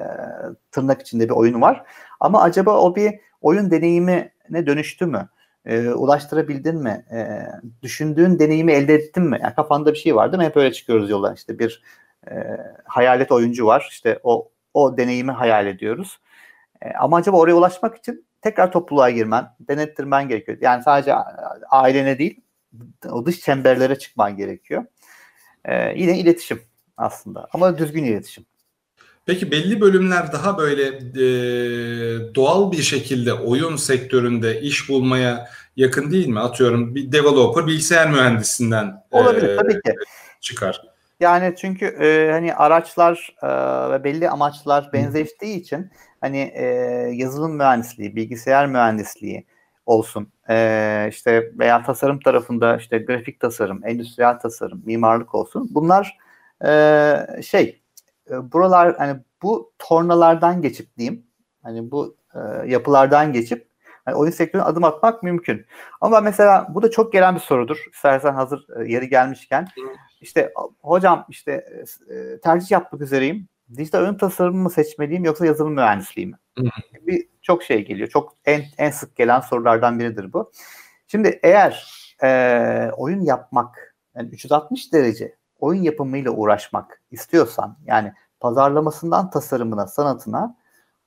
tırnak içinde bir oyun var. Ama acaba o bir oyun deneyimine dönüştü mü? e, ulaştırabildin mi? E, düşündüğün deneyimi elde ettin mi? Yani kafanda bir şey var değil mi? Hep öyle çıkıyoruz yola işte bir e, hayalet oyuncu var. İşte o o deneyimi hayal ediyoruz. E, ama acaba oraya ulaşmak için tekrar topluluğa girmen, denettirmen gerekiyor. Yani sadece ailene değil, o dış çemberlere çıkman gerekiyor. E, yine iletişim aslında ama düzgün iletişim. Peki belli bölümler daha böyle e, doğal bir şekilde oyun sektöründe iş bulmaya yakın değil mi? Atıyorum bir developer bilgisayar mühendisinden olabilir e, tabii ki çıkar. Yani çünkü e, hani araçlar e, ve belli amaçlar benzeştiği için hani e, yazılım mühendisliği, bilgisayar mühendisliği olsun e, işte veya tasarım tarafında işte grafik tasarım, endüstriyel tasarım, mimarlık olsun. Bunlar e, şey e, buralar hani bu tornalardan geçip diyeyim hani bu e, yapılardan geçip hani oyun sektörüne adım atmak mümkün. Ama mesela bu da çok gelen bir sorudur. İstersen hazır e, yeri gelmişken. İşte hocam işte e, tercih yapmak üzereyim. Dijital oyun tasarımı mı seçmeliyim yoksa yazılım mühendisliği mi? bir çok şey geliyor. Çok en en sık gelen sorulardan biridir bu. Şimdi eğer e, oyun yapmak yani 360 derece oyun yapımıyla uğraşmak istiyorsan yani pazarlamasından tasarımına, sanatına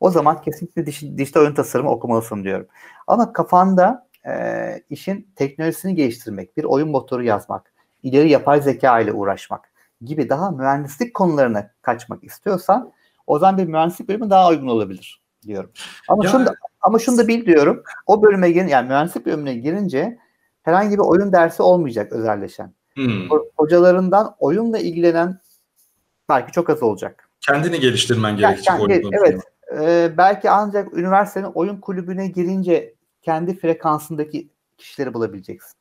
o zaman kesinlikle dijital oyun tasarımı okumalısın diyorum. Ama kafanda e, işin teknolojisini geliştirmek, bir oyun motoru yazmak, ileri yapay zeka ile uğraşmak gibi daha mühendislik konularına kaçmak istiyorsan o zaman bir mühendislik bölümü daha uygun olabilir diyorum. Ama ya, şunu da, ama şunu da bil diyorum. O bölüme girin yani mühendislik bölümüne girince herhangi bir oyun dersi olmayacak özelleşen. Hmm. Hocalarından oyunla ilgilenen belki çok az olacak. Kendini geliştirmen gerekecek. Yani, yani, evet. E, belki ancak üniversitenin oyun kulübüne girince kendi frekansındaki kişileri bulabileceksin.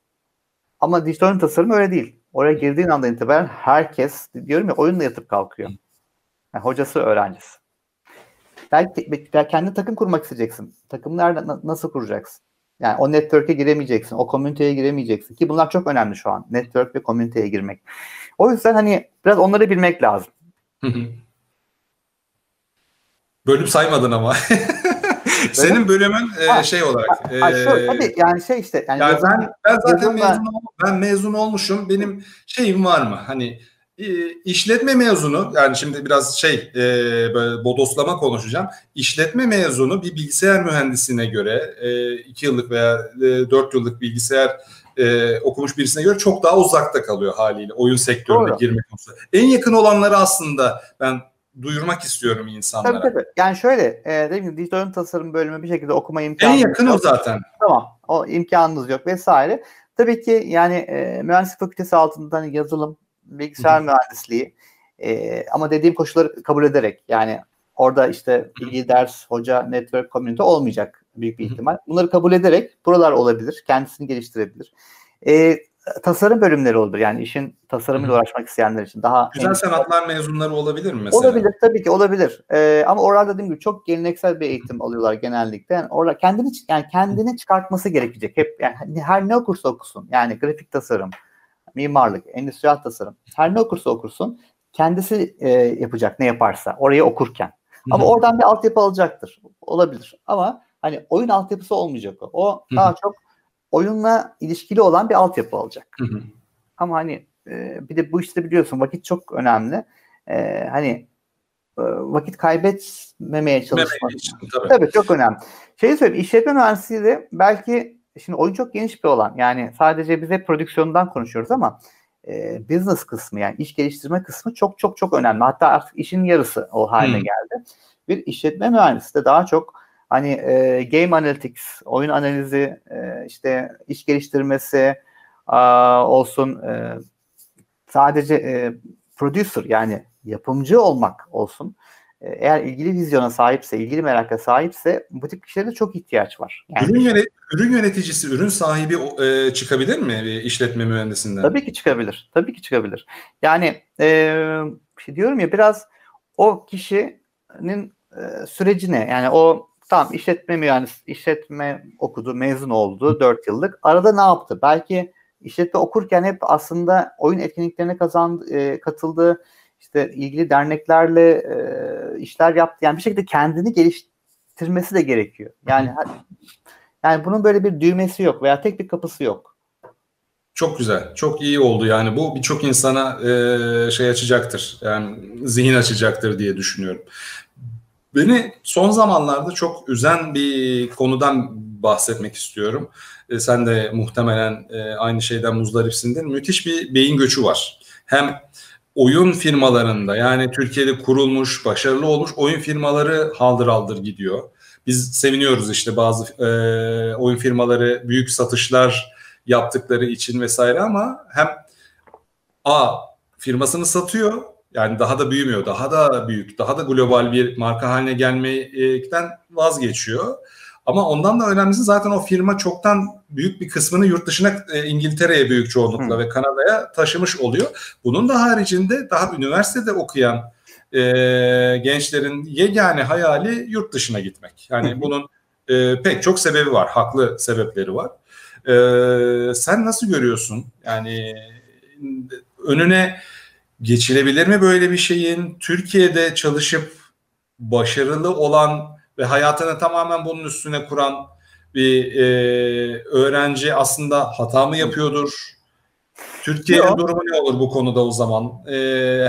Ama dijital oyun tasarımı öyle değil. Oraya girdiğin andan itibaren herkes diyorum ya oyunla yatıp kalkıyor. Yani hocası öğrencisi. Belki, belki kendi takım kurmak isteyeceksin. Takımı nerede nasıl kuracaksın? Yani o network'e giremeyeceksin. O komüniteye giremeyeceksin. Ki bunlar çok önemli şu an. Network ve komüniteye girmek. O yüzden hani biraz onları bilmek lazım. Bölüm saymadın ama. Senin bölümün e, ha, şey olarak. Ha, e, şu, tabii yani şey işte. Yani, yani ben, ben zaten mezun, ol, ben mezun olmuşum. Benim şeyim var mı? Hani e, işletme mezunu yani şimdi biraz şey e, böyle bodoslama konuşacağım. İşletme mezunu bir bilgisayar mühendisine göre e, iki yıllık veya e, dört yıllık bilgisayar e, okumuş birisine göre çok daha uzakta kalıyor haliyle oyun sektörüne Doğru. girme konusu. En yakın olanları aslında ben duyurmak istiyorum insanlara. Tabii tabii. Yani şöyle, e, dediğim gibi dijital oyun tasarım bölümü bir şekilde okuma imkanı En yakın yok. o zaten. Tamam. O imkanınız yok vesaire. Tabii ki yani e, mühendislik fakültesi altında hani yazılım, bilgisayar mühendisliği e, ama dediğim koşulları kabul ederek yani orada işte bilgi ders, hoca, network, community olmayacak büyük bir ihtimal. Bunları kabul ederek buralar olabilir. Kendisini geliştirebilir. E, tasarım bölümleri olabilir. Yani işin tasarımıyla uğraşmak isteyenler için. daha Güzel sanatlar mezunları olabilir mi mesela? Olabilir tabii ki olabilir. Ee, ama orada dediğim gibi çok geleneksel bir eğitim alıyorlar genellikle. Yani orada kendini yani kendini çıkartması gerekecek. Hep yani her ne okursa okusun. Yani grafik tasarım, mimarlık, endüstriyel tasarım. Her ne okursa okursun. Kendisi e, yapacak ne yaparsa orayı okurken. Ama oradan bir altyapı alacaktır. Olabilir. Ama hani oyun altyapısı olmayacak o. O daha çok oyunla ilişkili olan bir altyapı alacak. Hı hı. Ama hani e, bir de bu işte biliyorsun vakit çok önemli. E, hani e, vakit kaybetmemeye çalışmak. Tabii. tabii çok önemli. Şeyi söyleyeyim işletme mühendisliği de belki şimdi oyun çok geniş bir olan. Yani sadece bize prodüksiyondan konuşuyoruz ama e, business kısmı yani iş geliştirme kısmı çok çok çok önemli. Hatta artık işin yarısı o haline hmm. geldi. Bir işletme mühendisi de daha çok hani e, game analytics, oyun analizi, e, işte iş geliştirmesi a, olsun, e, sadece e, producer yani yapımcı olmak olsun. E, eğer ilgili vizyona sahipse, ilgili meraka sahipse bu tip kişilere çok ihtiyaç var. Yani ürün, yönet ürün yöneticisi, ürün sahibi e, çıkabilir mi bir işletme mühendisinden? Tabii ki çıkabilir. Tabii ki çıkabilir. Yani e, şey diyorum ya biraz o kişinin e, sürecine yani o Tamam işletme mühendis, işletme okudu, mezun oldu 4 yıllık. Arada ne yaptı? Belki işletme okurken hep aslında oyun etkinliklerine kazandı, e, katıldı. İşte ilgili derneklerle e, işler yaptı. Yani bir şekilde kendini geliştirmesi de gerekiyor. Yani yani bunun böyle bir düğmesi yok veya tek bir kapısı yok. Çok güzel, çok iyi oldu yani bu birçok insana e, şey açacaktır, yani zihin açacaktır diye düşünüyorum. Beni son zamanlarda çok üzen bir konudan bahsetmek istiyorum. E, sen de muhtemelen e, aynı şeyden muzdaripsindir. Müthiş bir beyin göçü var. Hem oyun firmalarında yani Türkiye'de kurulmuş, başarılı olmuş oyun firmaları haldır haldır gidiyor. Biz seviniyoruz işte bazı e, oyun firmaları büyük satışlar yaptıkları için vesaire ama hem A firmasını satıyor yani daha da büyümüyor, daha da büyük, daha da global bir marka haline gelmekten vazgeçiyor. Ama ondan da önemlisi zaten o firma çoktan büyük bir kısmını yurt dışına e, İngiltere'ye büyük çoğunlukla Hı. ve Kanada'ya taşımış oluyor. Bunun da haricinde daha üniversitede okuyan e, gençlerin yegane hayali yurt dışına gitmek. Yani Hı. bunun e, pek çok sebebi var, haklı sebepleri var. E, sen nasıl görüyorsun? Yani önüne geçilebilir mi böyle bir şeyin? Türkiye'de çalışıp başarılı olan ve hayatını tamamen bunun üstüne kuran bir e, öğrenci aslında hata mı yapıyordur? Türkiye'nin durumu ne olur bu konuda o zaman? E,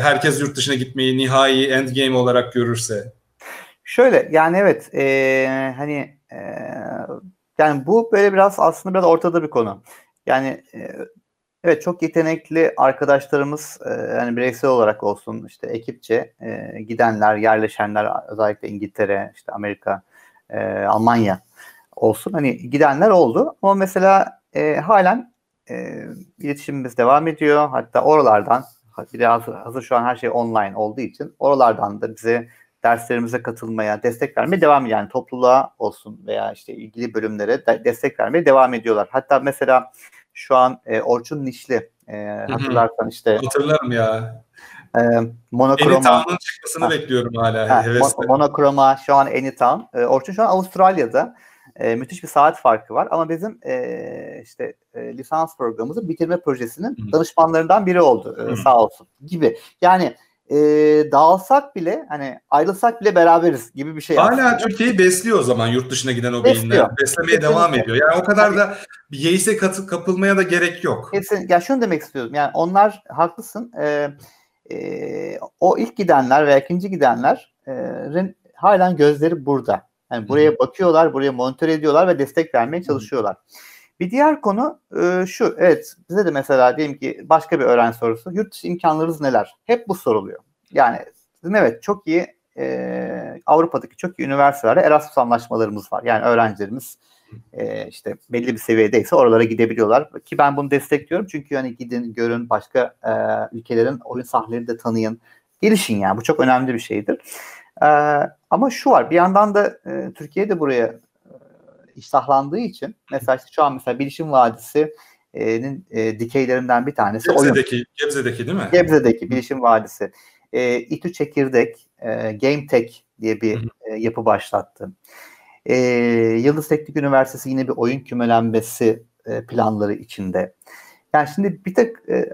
herkes yurt dışına gitmeyi nihai endgame olarak görürse. Şöyle yani evet e, hani e, yani bu böyle biraz aslında biraz ortada bir konu. Yani e, Evet çok yetenekli arkadaşlarımız e, yani bireysel olarak olsun işte ekipçe e, gidenler, yerleşenler özellikle İngiltere, işte Amerika, e, Almanya olsun hani gidenler oldu. Ama mesela e, halen e, iletişimimiz devam ediyor. Hatta oralardan biraz hazır şu an her şey online olduğu için oralardan da bize derslerimize katılmaya, destek vermeye devam. Yani topluluğa olsun veya işte ilgili bölümlere de destek vermeye devam ediyorlar. Hatta mesela şu an e, Orçun Nişli e, hatırlarsan işte. Hatırlarım ya. E, monokroma. Anytown'un çıkmasını ha. bekliyorum hala. Ha, hevesle. monokroma şu an Anytown. E, Orçun şu an Avustralya'da. E, müthiş bir saat farkı var ama bizim e, işte e, lisans programımızın bitirme projesinin Hı-hı. danışmanlarından biri oldu e, sağ olsun gibi. Yani e, dağılsak bile hani ayrılsak bile beraberiz gibi bir şey. Hala aslında. Türkiye'yi besliyor o zaman yurt dışına giden o besliyor. beyinler. Beslemeye Kesinlikle. devam ediyor. Yani o kadar da bir yeise katı, kapılmaya da gerek yok. Kesin. Ya şunu demek istiyorum. Yani onlar haklısın. E, e, o ilk gidenler veya ikinci gidenlerin halen gözleri burada. Yani buraya bakıyorlar, buraya monitör ediyorlar ve destek vermeye çalışıyorlar. Bir diğer konu e, şu, evet bize de mesela diyelim ki başka bir öğrenci sorusu, yurt dışı imkanlarınız neler? Hep bu soruluyor. Yani bizim evet çok iyi e, Avrupa'daki çok iyi üniversitelerde Erasmus anlaşmalarımız var. Yani öğrencilerimiz e, işte belli bir seviyedeyse oralara gidebiliyorlar. Ki ben bunu destekliyorum çünkü hani gidin, görün, başka e, ülkelerin oyun sahnelerini de tanıyın. Gelişin yani bu çok önemli bir şeydir. E, ama şu var bir yandan da e, Türkiye buraya iştahlandığı için mesela işte şu an mesela Bilişim Vadisi'nin e, dikeylerinden bir tanesi Gebze'deki, oyun. Gebze'deki değil mi? Gebze'deki Bilişim Vadisi. E, İTÜ Çekirdek, e, Game Tech diye bir e, yapı başlattı. E, Yıldız Teknik Üniversitesi yine bir oyun kümelenmesi e, planları içinde. Yani şimdi bir tek e, e,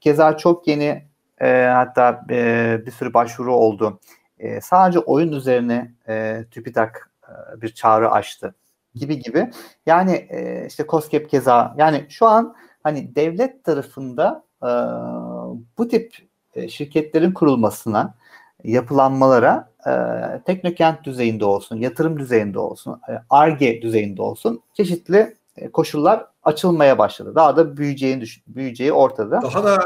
keza çok yeni e, hatta e, bir sürü başvuru oldu. E, sadece oyun üzerine e, TÜBİTAK e, bir çağrı açtı gibi gibi. Yani e, işte COSGAP keza yani şu an hani devlet tarafında e, bu tip e, şirketlerin kurulmasına yapılanmalara e, teknokent düzeyinde olsun, yatırım düzeyinde olsun, ARGE e, düzeyinde olsun çeşitli e, koşullar açılmaya başladı. Daha da büyüyeceğini düşün, büyüyeceği ortada. Daha da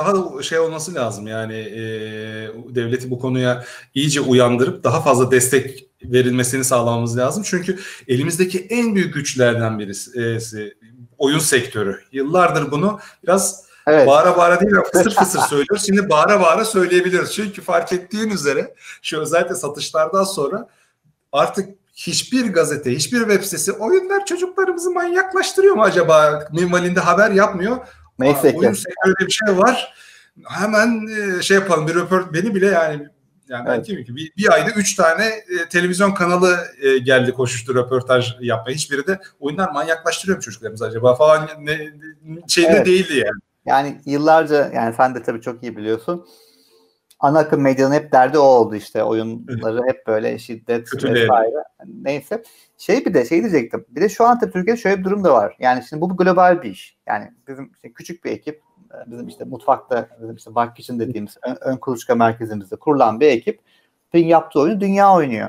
daha da şey olması lazım yani e, devleti bu konuya iyice uyandırıp daha fazla destek verilmesini sağlamamız lazım. Çünkü elimizdeki en büyük güçlerden birisi e, oyun sektörü. Yıllardır bunu biraz evet. bağıra bağıra değil fısır fısır söylüyoruz. Şimdi bağıra bağıra söyleyebiliriz. Çünkü fark ettiğin üzere şu özellikle satışlardan sonra artık hiçbir gazete, hiçbir web sitesi oyunlar çocuklarımızı manyaklaştırıyor mu acaba? Minvalinde haber yapmıyor. Neyse ki. Oyun sektöründe bir şey var. Hemen e, şey yapalım bir röport beni bile yani yani evet. ben ki bir, bir ayda üç tane e, televizyon kanalı e, geldi koşuştu röportaj yapmaya. Hiçbiri de oyunlar manyaklaştırıyor mu çocuklarımız acaba falan ne, şeyde evet. değildi yani. Yani yıllarca yani sen de tabii çok iyi biliyorsun. ana akım medyanın hep derdi o oldu işte. Oyunları hep böyle şiddet Kötüleyelim. vesaire. Neyse. Şey bir de şey diyecektim. Bir de şu an tabii Türkiye'de şöyle bir durum da var. Yani şimdi bu global bir iş. Yani bizim işte küçük bir ekip bizim işte mutfakta bizim işte Dark Kitchen dediğimiz ön, ön kuluçka merkezimizde kurulan bir ekip yaptığı oyunu dünya oynuyor.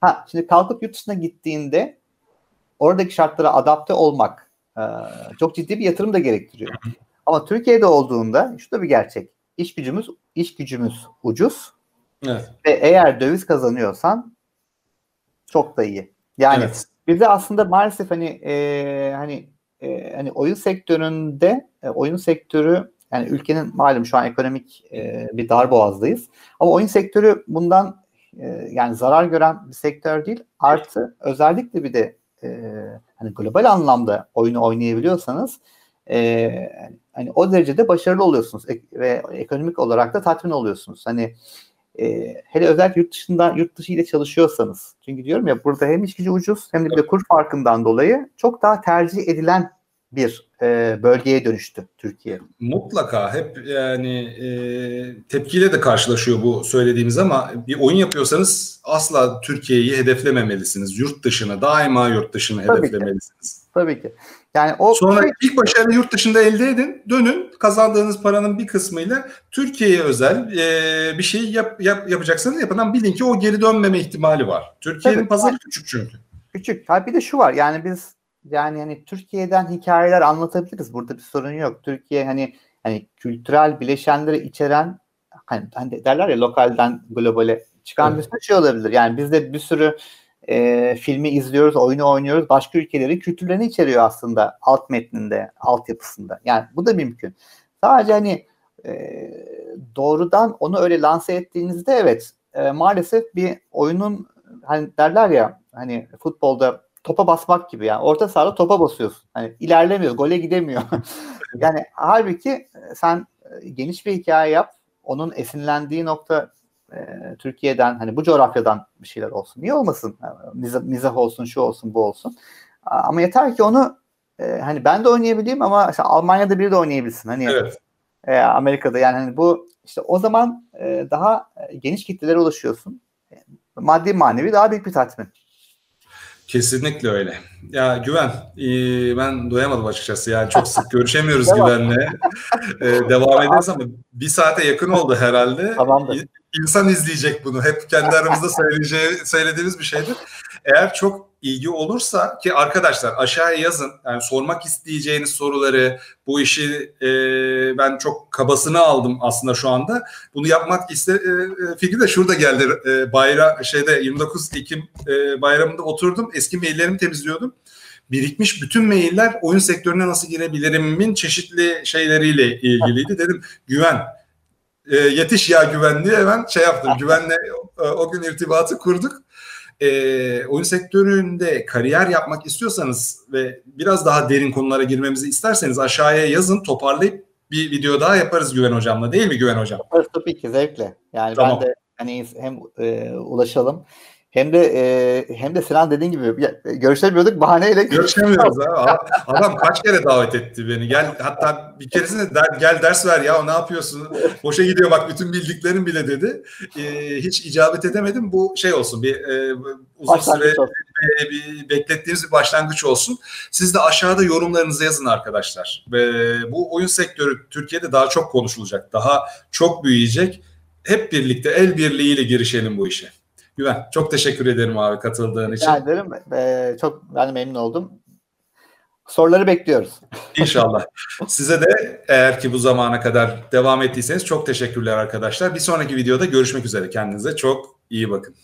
Ha şimdi kalkıp yurt dışına gittiğinde oradaki şartlara adapte olmak e, çok ciddi bir yatırım da gerektiriyor. Ama Türkiye'de olduğunda şu da bir gerçek. İş gücümüz iş gücümüz ucuz. Evet. Ve eğer döviz kazanıyorsan çok da iyi. Yani evet. bize aslında maalesef hani e, hani e, hani oyun sektöründe e, oyun sektörü yani ülkenin malum şu an ekonomik e, bir dar boğazdayız. Ama oyun sektörü bundan e, yani zarar gören bir sektör değil. Artı özellikle bir de e, hani global anlamda oyunu oynayabiliyorsanız e, hani o derecede başarılı oluyorsunuz e, ve ekonomik olarak da tatmin oluyorsunuz. Hani e, hele özellikle yurt dışında yurt dışı ile çalışıyorsanız çünkü diyorum ya burada hem iş gücü ucuz hem de bir de kur farkından dolayı çok daha tercih edilen bir e, bölgeye dönüştü Türkiye. Mutlaka hep yani e, tepkiyle de karşılaşıyor bu söylediğimiz ama bir oyun yapıyorsanız asla Türkiye'yi hedeflememelisiniz. Yurt dışını daima yurt dışını Tabii hedeflemelisiniz. Ki. Tabii ki. Yani o Sonra ilk başarıyı yurt dışında elde edin. Dönün kazandığınız paranın bir kısmıyla Türkiye'ye özel e, bir şey yap, yap, yapacaksanız yapın. Bilin ki o geri dönmeme ihtimali var. Türkiye'nin pazarı küçük çünkü. Küçük. Ha bir de şu var. Yani biz yani hani Türkiye'den hikayeler anlatabiliriz. Burada bir sorun yok. Türkiye hani hani kültürel bileşenleri içeren hani, hani derler ya lokalden globale çıkan evet. bir sürü şey olabilir. Yani biz de bir sürü e, filmi izliyoruz, oyunu oynuyoruz. Başka ülkelerin kültürlerini içeriyor aslında alt metninde, altyapısında. Yani bu da mümkün. Sadece hani e, doğrudan onu öyle lanse ettiğinizde evet e, maalesef bir oyunun hani derler ya hani futbolda topa basmak gibi yani orta sahada topa basıyorsun. Hani ilerlemiyor, gole gidemiyor. yani halbuki sen geniş bir hikaye yap. Onun esinlendiği nokta e, Türkiye'den hani bu coğrafyadan bir şeyler olsun. Niye olmasın? Mizah, mizah olsun, şu olsun, bu olsun. Ama yeter ki onu e, hani ben de oynayabileyim ama işte Almanya'da biri de oynayabilsin. Hani evet. e, Amerika'da yani hani bu işte o zaman e, daha geniş kitlelere ulaşıyorsun. Maddi manevi daha büyük bir tatmin. Kesinlikle öyle. Ya Güven, ben doyamadım açıkçası. Yani çok sık görüşemiyoruz Güven'le. Ee, devam ederiz ama bir saate yakın oldu herhalde. Tamamdır. İnsan izleyecek bunu. Hep kendi aramızda söyleyeceği, söylediğimiz bir şeydir. Eğer çok ilgi olursa ki arkadaşlar aşağıya yazın. Yani sormak isteyeceğiniz soruları, bu işi e, ben çok kabasını aldım aslında şu anda. Bunu yapmak iste e, fikri de şurada geldi. E, bayram şeyde 29 Ekim e, bayramında oturdum. Eski maillerimi temizliyordum birikmiş bütün mailler oyun sektörüne nasıl girebilirimin çeşitli şeyleriyle ilgiliydi. Dedim güven e, yetiş ya güven diye hemen şey yaptım. Güvenle o, o gün irtibatı kurduk. E, oyun sektöründe kariyer yapmak istiyorsanız ve biraz daha derin konulara girmemizi isterseniz aşağıya yazın toparlayıp bir video daha yaparız Güven Hocam'la değil mi Güven Hocam? Yaparız tabii ki zevkle. Yani tamam. ben de hani hem e, ulaşalım hem de e, hem de Sinan dediğin gibi ya, görüşemiyorduk bahaneyle. Görüşemiyoruz abi. Adam kaç kere davet etti beni. Gel hatta bir keresinde der, gel ders ver ya ne yapıyorsun? Boşa gidiyor bak bütün bildiklerin bile dedi. E, hiç icabet edemedim. Bu şey olsun bir e, uzun süre e, bir beklettiğimiz bir başlangıç olsun. Siz de aşağıda yorumlarınızı yazın arkadaşlar. Ve bu oyun sektörü Türkiye'de daha çok konuşulacak. Daha çok büyüyecek. Hep birlikte el birliğiyle girişelim bu işe. Güven çok teşekkür ederim abi katıldığın için. Rica ederim. Ee, çok de memnun oldum. Soruları bekliyoruz. İnşallah. Size de eğer ki bu zamana kadar devam ettiyseniz çok teşekkürler arkadaşlar. Bir sonraki videoda görüşmek üzere. Kendinize çok iyi bakın.